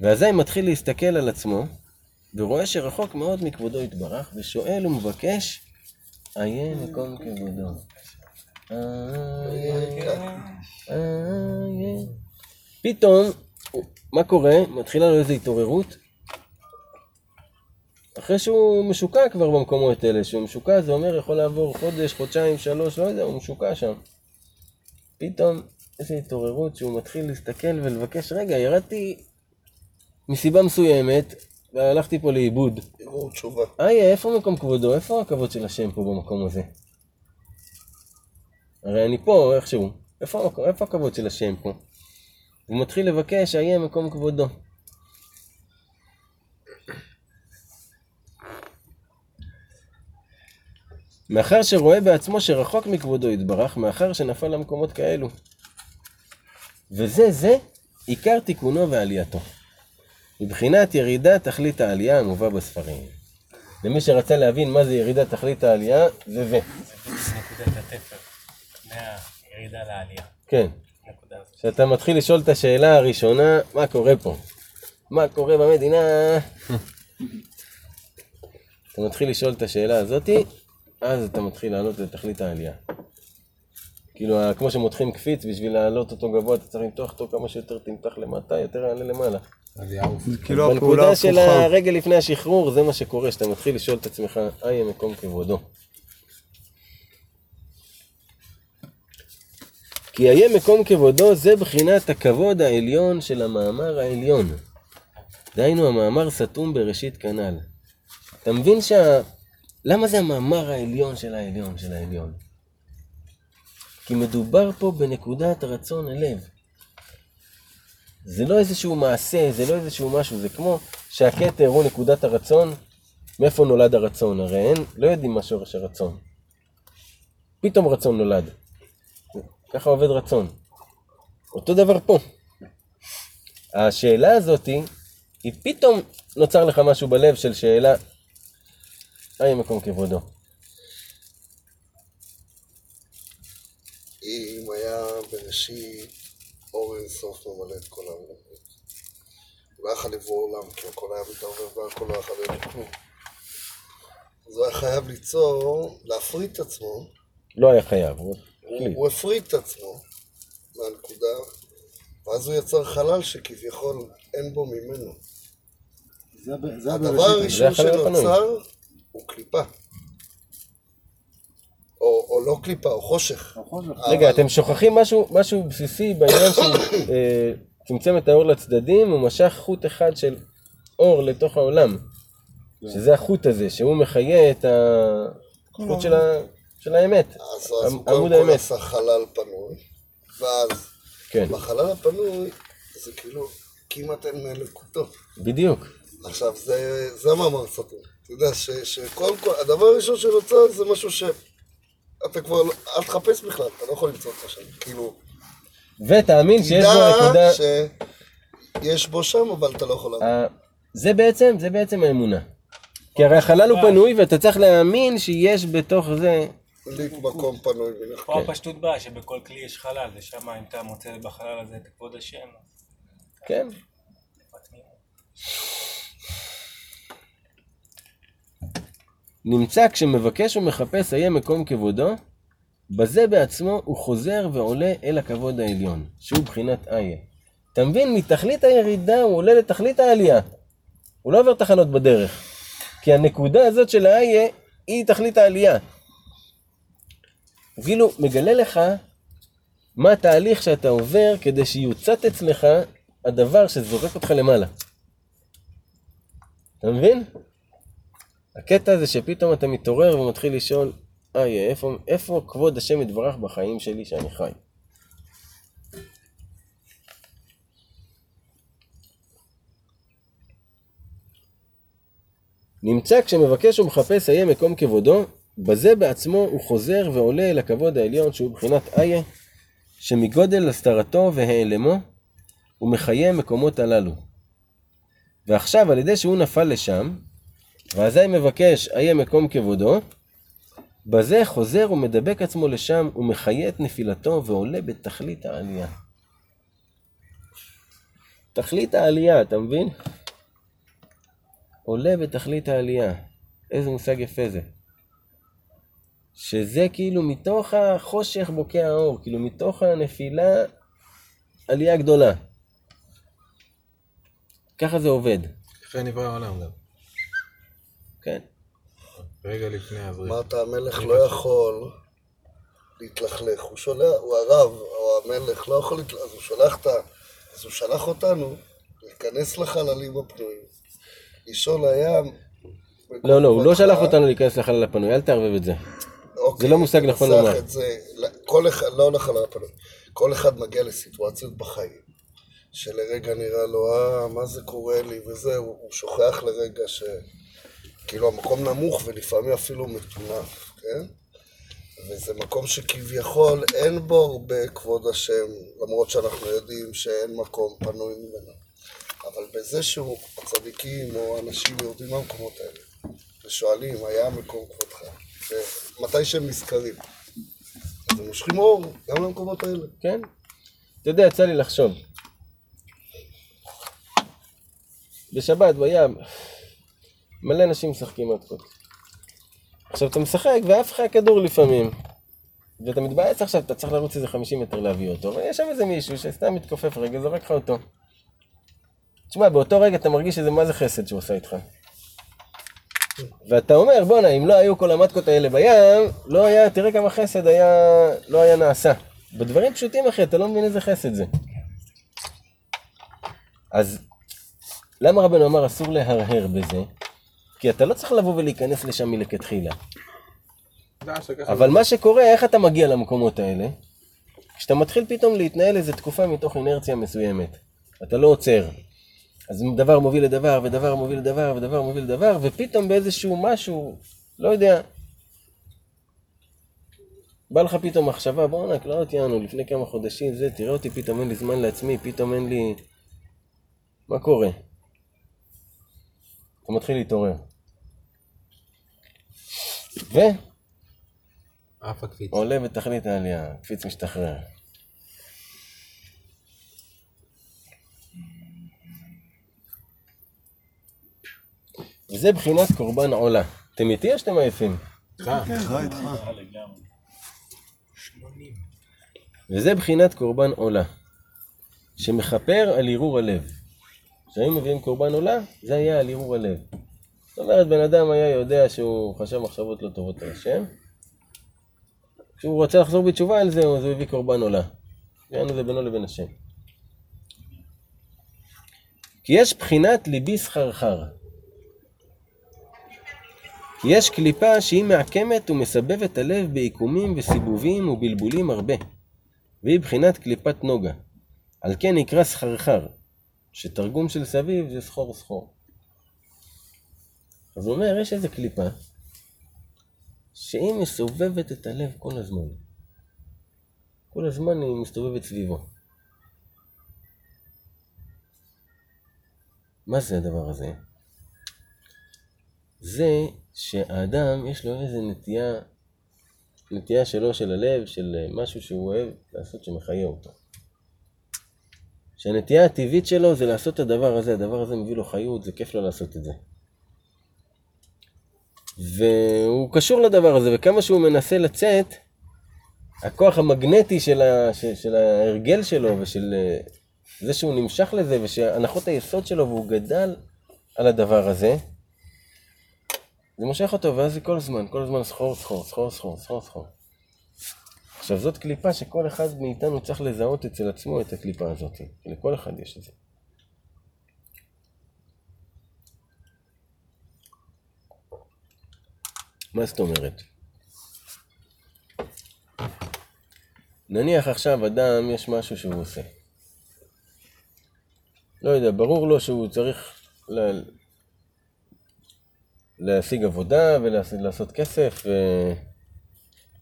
ואזי מתחיל להסתכל על עצמו, ורואה שרחוק מאוד מכבודו יתברך, ושואל ומבקש, איה מקום כבודו. פתאום, מה קורה? מתחילה לו איזו התעוררות. אחרי שהוא משוקע כבר במקומות האלה, שהוא משוקע זה אומר יכול לעבור חודש, חודשיים, שלוש, לא יודע, הוא משוקע שם. פתאום איזו התעוררות שהוא מתחיל להסתכל ולבקש, רגע, ירדתי מסיבה מסוימת, והלכתי פה לאיבוד. ערעור תשובה. איה, איפה מקום כבודו? איפה הכבוד של השם פה במקום הזה? הרי אני פה איכשהו. איפה, איפה הכבוד של השם פה? הוא מתחיל לבקש, איה מקום כבודו. מאחר שרואה בעצמו שרחוק מכבודו יתברך, מאחר שנפל למקומות כאלו. וזה זה עיקר תיקונו ועלייתו. מבחינת ירידת תכלית העלייה המובא בספרים. למי שרצה להבין מה זה ירידת תכלית העלייה, זה זה. נקודת התפר. מהירידה לעלייה. כן. כשאתה מתחיל לשאול את השאלה הראשונה, מה קורה פה? מה קורה במדינה? אתה מתחיל לשאול את השאלה הזאתי, אז אתה מתחיל לעלות לתכלית העלייה. כאילו, כמו שמותחים קפיץ, בשביל להעלות אותו גבוה, אתה צריך למתוח אותו כמה שיותר תמתח למטה, יותר יעלה למעלה. אז יעוף. זה כאילו הפעולה בנקודה של. הרגל לפני השחרור, זה מה שקורה, שאתה מתחיל לשאול את עצמך, איה מקום כבודו. כי איה מקום כבודו זה בחינת הכבוד העליון של המאמר העליון. דהיינו, המאמר סתום בראשית כנ"ל. אתה מבין שה... למה זה המאמר העליון של העליון של העליון? כי מדובר פה בנקודת רצון הלב. זה לא איזשהו מעשה, זה לא איזשהו משהו, זה כמו שהכתר הוא נקודת הרצון, מאיפה נולד הרצון? הרי אין, לא יודעים מה שורש הרצון. פתאום רצון נולד. ככה עובד רצון. אותו דבר פה. השאלה הזאתי, היא פתאום נוצר לך משהו בלב של שאלה, אי מקום כבודו. אם היה בראשית אור אינסוף ממלא את כל העולם. הוא לא יכול לברוא עולם, כי הכל היה מתערבב והכל לא יכול להיות כלום. אז הוא היה חייב ליצור, להפריט את עצמו, לא היה חייב, הוא החליט. הוא הפריט את עצמו מהנקודה, ואז הוא יצר חלל שכביכול אין בו ממנו. זה הדבר. הראשון. שנוצר הוא קליפה. או, או לא קליפה, או חושך. החושך. רגע, אבל- אתם שוכחים משהו, משהו בסיסי בעניין שהוא אה, צמצם את האור לצדדים, הוא משך חוט אחד של אור לתוך העולם. שזה החוט הזה, שהוא מחיה את החוט של, ה... של האמת. אז, אז הוא קודם כל. עשה חלל פנוי, ואז כן, בחלל הפנוי זה כאילו כמעט אין מאלוקותו. בדיוק. עכשיו, זה, זה המאמר סתום. אתה יודע ש, שקודם כל, הדבר הראשון שנוצר זה משהו שאתה כבר, לא- אל תחפש בכלל, אתה לא יכול למצוא אותו שם. כאילו, ותאמין שיש בו תדע נקודה... שיש בו שם, אבל אתה לא יכול להאמין. ה- זה בעצם, זה בעצם האמונה. כי הרי החלל הוא פנוי ואתה צריך להאמין שיש בתוך זה... ליק מקום פנוי. פה הפשטות באה שבכל כלי יש חלל, ושם אם אתה מוצא בחלל הזה את כבוד השם, כן. נמצא כשמבקש ומחפש איה מקום כבודו, בזה בעצמו הוא חוזר ועולה אל הכבוד העליון, שהוא בחינת איה. אתה מבין? מתכלית הירידה הוא עולה לתכלית העלייה. הוא לא עובר תחנות בדרך. כי הנקודה הזאת של האיה היא תכלית העלייה. הוא כאילו מגלה לך מה התהליך שאתה עובר כדי שיוצת אצלך הדבר שזורק אותך למעלה. אתה מבין? הקטע הזה שפתאום אתה מתעורר ומתחיל לשאול, איי, איפה, איפה כבוד השם יתברך בחיים שלי שאני חי? נמצא כשמבקש ומחפש איה מקום כבודו, בזה בעצמו הוא חוזר ועולה אל הכבוד העליון שהוא בחינת איה, שמגודל הסתרתו והיעלמו, הוא מחיה מקומות הללו. ועכשיו, על ידי שהוא נפל לשם, ואזי מבקש איה מקום כבודו, בזה חוזר ומדבק עצמו לשם, ומחיה את נפילתו, ועולה בתכלית העלייה. תכלית העלייה, אתה מבין? עולה בתכלית העלייה. איזה מושג יפה זה. שזה כאילו מתוך החושך בוקע האור, כאילו מתוך הנפילה עלייה גדולה. ככה זה עובד, אחרי נברא העולם גם. רגע לפני הזריק. אמרת המלך לא יכול להתלכלך, הוא שולח, הוא הרב, או המלך לא יכול להתלכלך, אז הוא שולח את ה... אז הוא שלח אותנו להיכנס לחללים הפנויים, לישון לים. לא, לא, הוא לא שלח אותנו להיכנס לחלל הפנוי, אל תערבב את זה. אוקיי, זה לא מושג נכון לומר. את זה, כל אחד, לא לחלל הפנוי, כל אחד מגיע לסיטואציות בחיים, שלרגע נראה לו, אה, מה זה קורה לי וזה, הוא, הוא שוכח לרגע ש... כאילו המקום נמוך ולפעמים אפילו מטונף, כן? וזה מקום שכביכול אין בו הרבה כבוד השם, למרות שאנחנו יודעים שאין מקום פנוי ממנו. אבל בזה שהוא, הצדיקים או האנשים יורדים מהמקומות האלה, ושואלים, היה מקום כבודך, ומתי שהם נזכרים, אז הם מושכים אור גם למקומות האלה. כן? אתה יודע, יצא לי לחשוב. בשבת, בים, מלא אנשים משחקים מתקות. עכשיו אתה משחק ועף לך הכדור לפעמים. ואתה מתבאס עכשיו, אתה צריך לרוץ איזה 50 מטר להביא אותו, ויש שם איזה מישהו שסתם מתכופף רגע, זורק לך אותו. תשמע, באותו רגע אתה מרגיש שזה מה זה חסד שהוא עשה איתך. ואתה אומר, בואנה, אם לא היו כל המטקות האלה בים, לא היה, תראה כמה חסד היה, לא היה נעשה. בדברים פשוטים, אחי, אתה לא מבין איזה חסד זה. אז למה רבנו אמר אסור להרהר בזה? כי אתה לא צריך לבוא ולהיכנס לשם מלכתחילה. אבל מה שקורה, איך אתה מגיע למקומות האלה? כשאתה מתחיל פתאום להתנהל איזה תקופה מתוך אינרציה מסוימת. אתה לא עוצר. אז דבר מוביל לדבר, ודבר מוביל לדבר, ודבר מוביל לדבר, ופתאום באיזשהו משהו, לא יודע, בא לך פתאום מחשבה, בואנה, לא אותי אנו, לפני כמה חודשים, זה, תראה אותי, פתאום אין לי זמן לעצמי, פתאום אין לי... מה קורה? אתה מתחיל להתעורר. ו... עף הקפיץ. עולה בתכלית העלייה, קפיץ משתחרר. וזה בחינת קורבן עולה. אתם איתי או שאתם עייפים? איתך. איתך, איתך. וזה בחינת קורבן עולה, שמכפר על ערעור הלב. כשהיו מביאים קורבן עולה, זה היה על ערעור הלב. זאת אומרת, בן אדם היה יודע שהוא חשב מחשבות לא טובות על השם, כשהוא רוצה לחזור בתשובה על זה, אז הוא הביא קורבן עולה. יענו זה בינו לבין השם. כי יש בחינת ליבי סחרחר. כי יש קליפה שהיא מעקמת ומסבבת הלב בעיקומים וסיבובים ובלבולים הרבה, והיא בחינת קליפת נוגה. על כן נקרא סחרחר, שתרגום של סביב זה סחור סחור. אז הוא אומר, יש איזה קליפה שהיא מסובבת את הלב כל הזמן. כל הזמן היא מסתובבת סביבו. מה זה הדבר הזה? זה שהאדם יש לו איזה נטייה, נטייה שלו של הלב, של משהו שהוא אוהב לעשות שמחיה אותו. שהנטייה הטבעית שלו זה לעשות את הדבר הזה, הדבר הזה מביא לו חיות, זה כיף לו לעשות את זה. והוא קשור לדבר הזה, וכמה שהוא מנסה לצאת, הכוח המגנטי של, ה, של, של ההרגל שלו ושל אה, זה שהוא נמשך לזה ושהנחות היסוד שלו והוא גדל על הדבר הזה, זה מושך אותו, ואז זה כל הזמן, כל הזמן סחור, סחור, סחור, סחור, סחור, סחור. עכשיו זאת קליפה שכל אחד מאיתנו צריך לזהות אצל עצמו את הקליפה הזאת. לכל אחד יש את זה. מה זאת אומרת? נניח עכשיו אדם, יש משהו שהוא עושה. לא יודע, ברור לו שהוא צריך ל... להשיג עבודה ולעשות כסף,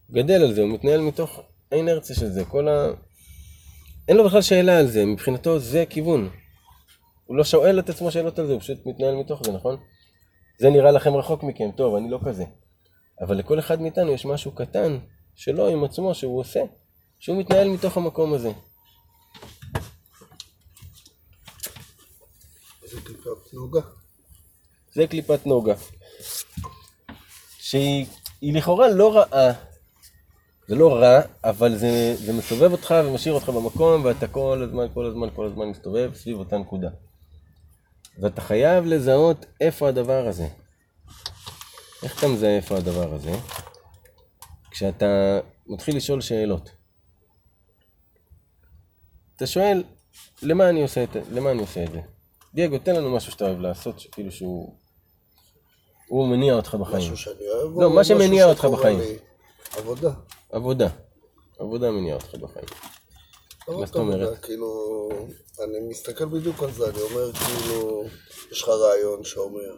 וגדל על זה, הוא מתנהל מתוך האינרציה של זה. כל אין לו בכלל שאלה על זה, מבחינתו זה כיוון. הוא לא שואל את עצמו שאלות על זה, הוא פשוט מתנהל מתוך זה, נכון? זה נראה לכם רחוק מכם, טוב, אני לא כזה. אבל לכל אחד מאיתנו יש משהו קטן שלו עם עצמו שהוא עושה, שהוא מתנהל מתוך המקום הזה. איזה קליפת נוגה? זה קליפת נוגה. שהיא היא לכאורה לא רעה. זה לא רע, אבל זה, זה מסובב אותך ומשאיר אותך במקום, ואתה כל הזמן, כל הזמן, כל הזמן מסתובב סביב אותה נקודה. ואתה חייב לזהות איפה הדבר הזה. איך אתה מזהה איפה הדבר הזה? כשאתה מתחיל לשאול שאלות. אתה שואל, למה אני עושה את, למה אני עושה את זה? דייגו, תן לנו משהו שאתה אוהב לעשות, שכאילו שהוא... הוא מניע אותך בחיים. משהו שאני אוהב? לא, מה שמניע אותך בחיים. לי? עבודה. עבודה. עבודה מניעה אותך בחיים. לא מה זאת אומרת? כאילו, אני מסתכל בדיוק על זה, אני אומר כאילו, יש לך רעיון שאומר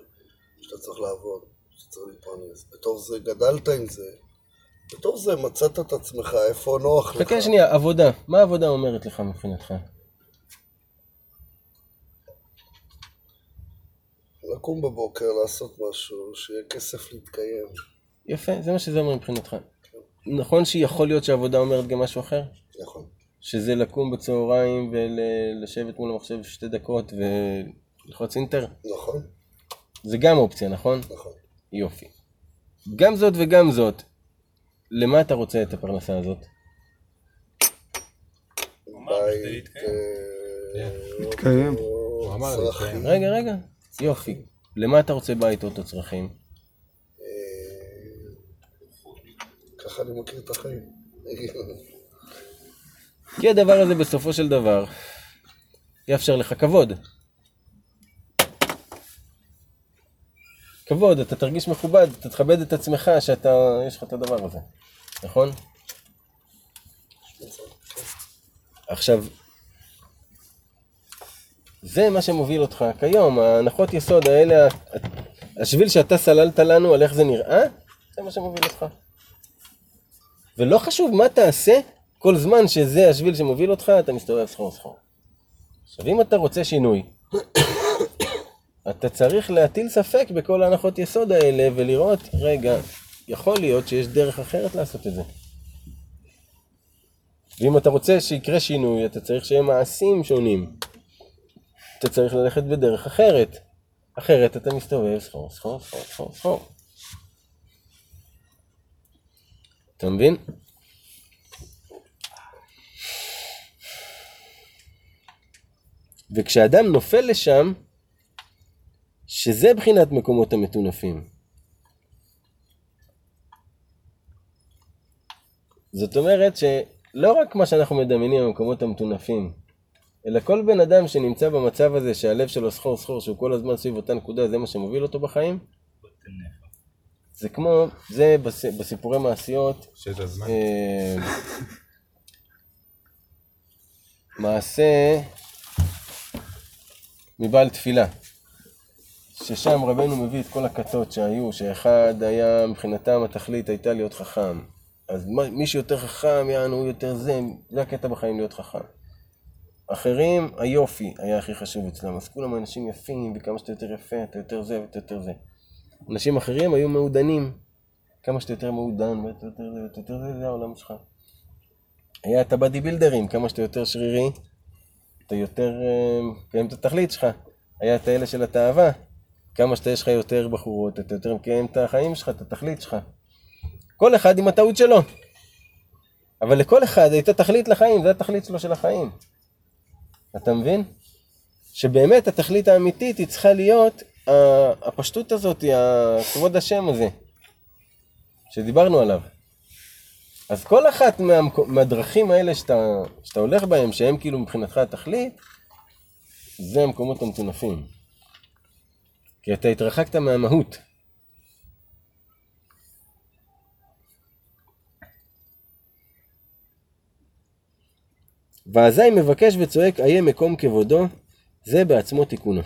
שאתה צריך לעבוד, שאתה צריך להתפרנס. בתור זה גדלת עם זה, בתור זה מצאת את עצמך, איפה נוח לך. חכה שנייה, עבודה. מה העבודה אומרת לך מבחינתך? לקום בבוקר, לעשות משהו, שיהיה כסף להתקיים. יפה, זה מה שזה אומר מבחינתך. נכון שיכול להיות שהעבודה אומרת גם משהו אחר? נכון. שזה לקום בצהריים ולשבת מול המחשב שתי דקות וללחוץ אינטר? נכון? זה גם אופציה, נכון? נכון. יופי. גם זאת וגם זאת, למה אתה רוצה את הפרנסה הזאת? בית, להתקיים. אה. רגע, רגע, יופי. למה אתה רוצה בית אוטו צרכים? אה, ככה אני מכיר את החיים. כי הדבר הזה בסופו של דבר יאפשר לך כבוד. כבוד, אתה תרגיש מכובד, אתה תכבד את עצמך שאתה, יש לך את הדבר הזה, נכון? עכשיו, זה מה שמוביל אותך כיום, ההנחות יסוד האלה, השביל שאתה סללת לנו על איך זה נראה, זה מה שמוביל אותך. ולא חשוב מה תעשה, כל זמן שזה השביל שמוביל אותך, אתה מסתובב סחור סחור. עכשיו, אם אתה רוצה שינוי, אתה צריך להטיל ספק בכל ההנחות יסוד האלה ולראות, רגע, יכול להיות שיש דרך אחרת לעשות את זה. ואם אתה רוצה שיקרה שינוי, אתה צריך שיהיה מעשים שונים. אתה צריך ללכת בדרך אחרת. אחרת אתה מסתובב סחור, סחור, סחור, סחור, סחור. אתה מבין? וכשאדם נופל לשם, שזה בחינת מקומות המטונפים. זאת אומרת שלא רק מה שאנחנו מדמיינים במקומות המטונפים, אלא כל בן אדם שנמצא במצב הזה שהלב שלו סחור סחור, שהוא כל הזמן סביב אותה נקודה, זה מה שמוביל אותו בחיים, זה כמו, זה בס, בסיפורי מעשיות, הזמן. אה, מעשה מבעל תפילה, ששם רבנו מביא את כל הכתות שהיו, שאחד היה, מבחינתם התכלית הייתה להיות חכם. אז מי שיותר חכם, יענו, הוא יותר זה, זה הקטע בחיים להיות חכם. אחרים, היופי היה הכי חשוב אצלם, אז כולם אנשים יפים, וכמה שאתה יותר יפה, אתה יותר זה ואתה יותר זה. אנשים אחרים היו מעודנים, כמה שאתה יותר מעודן, ואתה יותר זה ואתה יותר זה, זה העולם שלך. היה את הבאדי בילדרים, כמה שאתה יותר שרירי, אתה יותר אה, מקיים את התכלית שלך. היה את האלה של התאווה, כמה שאתה יש לך יותר בחורות, אתה יותר מקיים את החיים שלך, את התכלית שלך. כל אחד עם הטעות שלו. אבל לכל אחד הייתה תכלית לחיים, זה התכלית שלו של החיים. אתה מבין? שבאמת התכלית האמיתית היא צריכה להיות הפשטות הזאת, כבוד השם הזה, שדיברנו עליו. אז כל אחת מהמקו- מהדרכים האלה שאתה, שאתה הולך בהם, שהם כאילו מבחינתך התכלית, זה המקומות המטונפים. כי אתה התרחקת מהמהות. ואזי מבקש וצועק איה מקום כבודו, זה בעצמו תיקונו.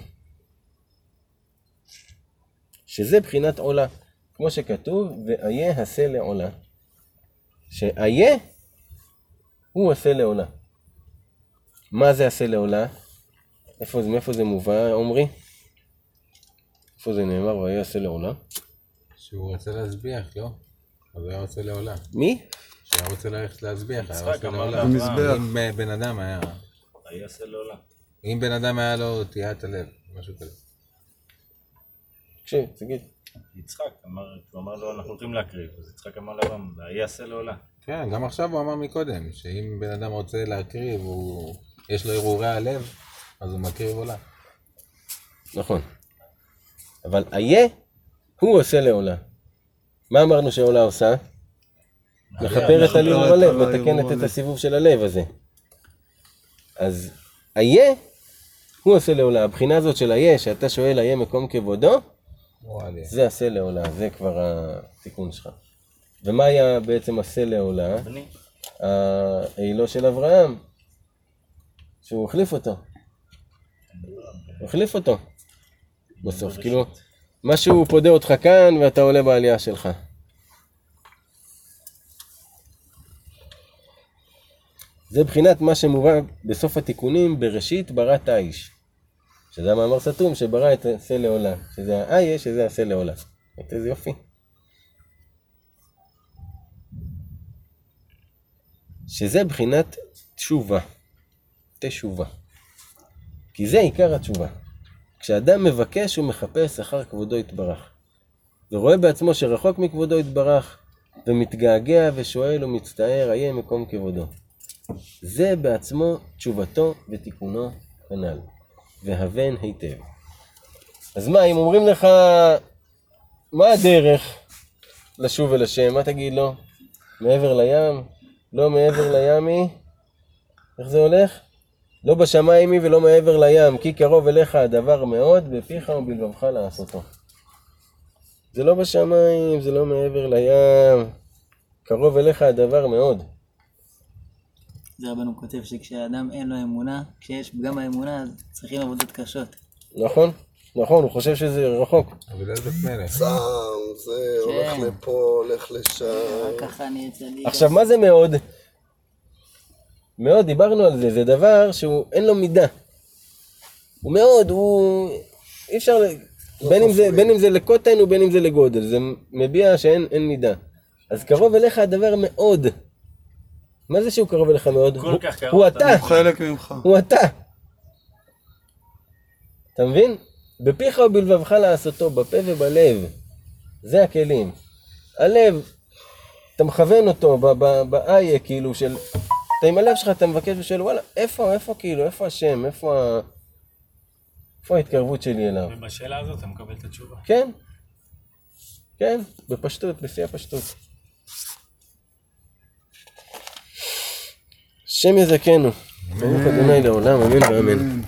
שזה בחינת עולה, כמו שכתוב, ואיה עשה לעולה. שאיה הוא עשה לעולה. מה זה עשה לעולה? איפה מאיפה זה מובא, עומרי? איפה זה נאמר, ויהיה עשה לעולה? שהוא רוצה להזביח, לא? אז הוא היה רוצה לעולה. מי? שהיה רוצה ללכת להזביח, היה רוצה לעולה. אם אה, בן אדם היה... ויעשה לעולם. אם בן אדם היה לו תיאת הלב, משהו כזה. תקשיב, תגיד. יצחק אמר, הוא אמר לו אנחנו הולכים להקריב, אז יצחק אמר לאברהם, ויעשה לעולם. כן, גם עכשיו הוא אמר מקודם, שאם בן אדם רוצה להקריב, הוא... יש לו הרהורי הלב, אז הוא מקריב עולה. נכון. אבל איה, הוא עושה לעולה. מה אמרנו שעולה עושה? מכפרת על ערעור הלב, הערעור מתקנת את. הסיבוב של הלב הזה. אז איה, הוא עושה לעולה. הבחינה הזאת של איה, שאתה שואל איה מקום כבודו. זה עשה לעולה, זה כבר התיקון שלך. ומה היה בעצם עשה לעולה? העילו של אברהם, שהוא החליף אותו. הוא החליף אותו. בסוף, כאילו, משהו פודה אותך כאן ואתה עולה בעלייה שלך. זה בחינת מה שמובא בסוף התיקונים, בראשית בראת האיש. שזה המאמר סתום שברא את עשה לעולה. שזה האיה, שזה עשה לעולה. איזה יופי. שזה בחינת תשובה. תשובה. כי זה עיקר התשובה. כשאדם מבקש ומחפש אחר כבודו יתברך, ורואה בעצמו שרחוק מכבודו יתברך, ומתגעגע ושואל ומצטער, איה מקום כבודו. זה בעצמו תשובתו ותיקונו כנ"ל, והבן היטב. אז מה, אם אומרים לך, מה הדרך לשוב אל השם, מה תגיד לו? מעבר לים? לא מעבר לימי? איך זה הולך? לא בשמיים היא ולא מעבר לים, כי קרוב אליך הדבר מאוד, בפיך ובלבבך לעשותו. זה לא בשמיים, זה לא מעבר לים, קרוב אליך הדבר מאוד. זה רבנו כותב שכשאדם אין לו אמונה, כשיש פגם האמונה, אז צריכים עבודות קשות. נכון? נכון, הוא חושב שזה רחוק. אבל איזה מלך. שם, זה, הולך לפה, הולך לשם. רק ככה אני אצא לי... עכשיו, מה זה מאוד? מאוד, דיברנו על זה, זה דבר שהוא, אין לו מידה. הוא מאוד, הוא... אי אפשר, ל- בין אם, זה, בין אם זה לקוטן ובין אם זה לגודל, זה מביע שאין אין מידה. אז קרוב אליך הדבר מאוד. מה זה שהוא קרוב אליך מאוד? כל הוא, כך קרוב, הוא אתה אתה, הוא חלק ממך. הוא אתה. אתה מבין? בפיך ובלבבך לעשותו, בפה ובלב. זה הכלים. הלב, אתה מכוון אותו ב- ב- באיה, כאילו, של... אתה עם הלב שלך, אתה מבקש ושואל, וואלה, איפה, איפה כאילו, איפה השם, איפה ה... איפה ההתקרבות שלי אליו? ובשאלה הזאת אתה מקבל את התשובה. כן, כן, בפשטות, בשיא הפשטות. השם יזכנו. ברוך אדוני לעולם, אמן ואמן.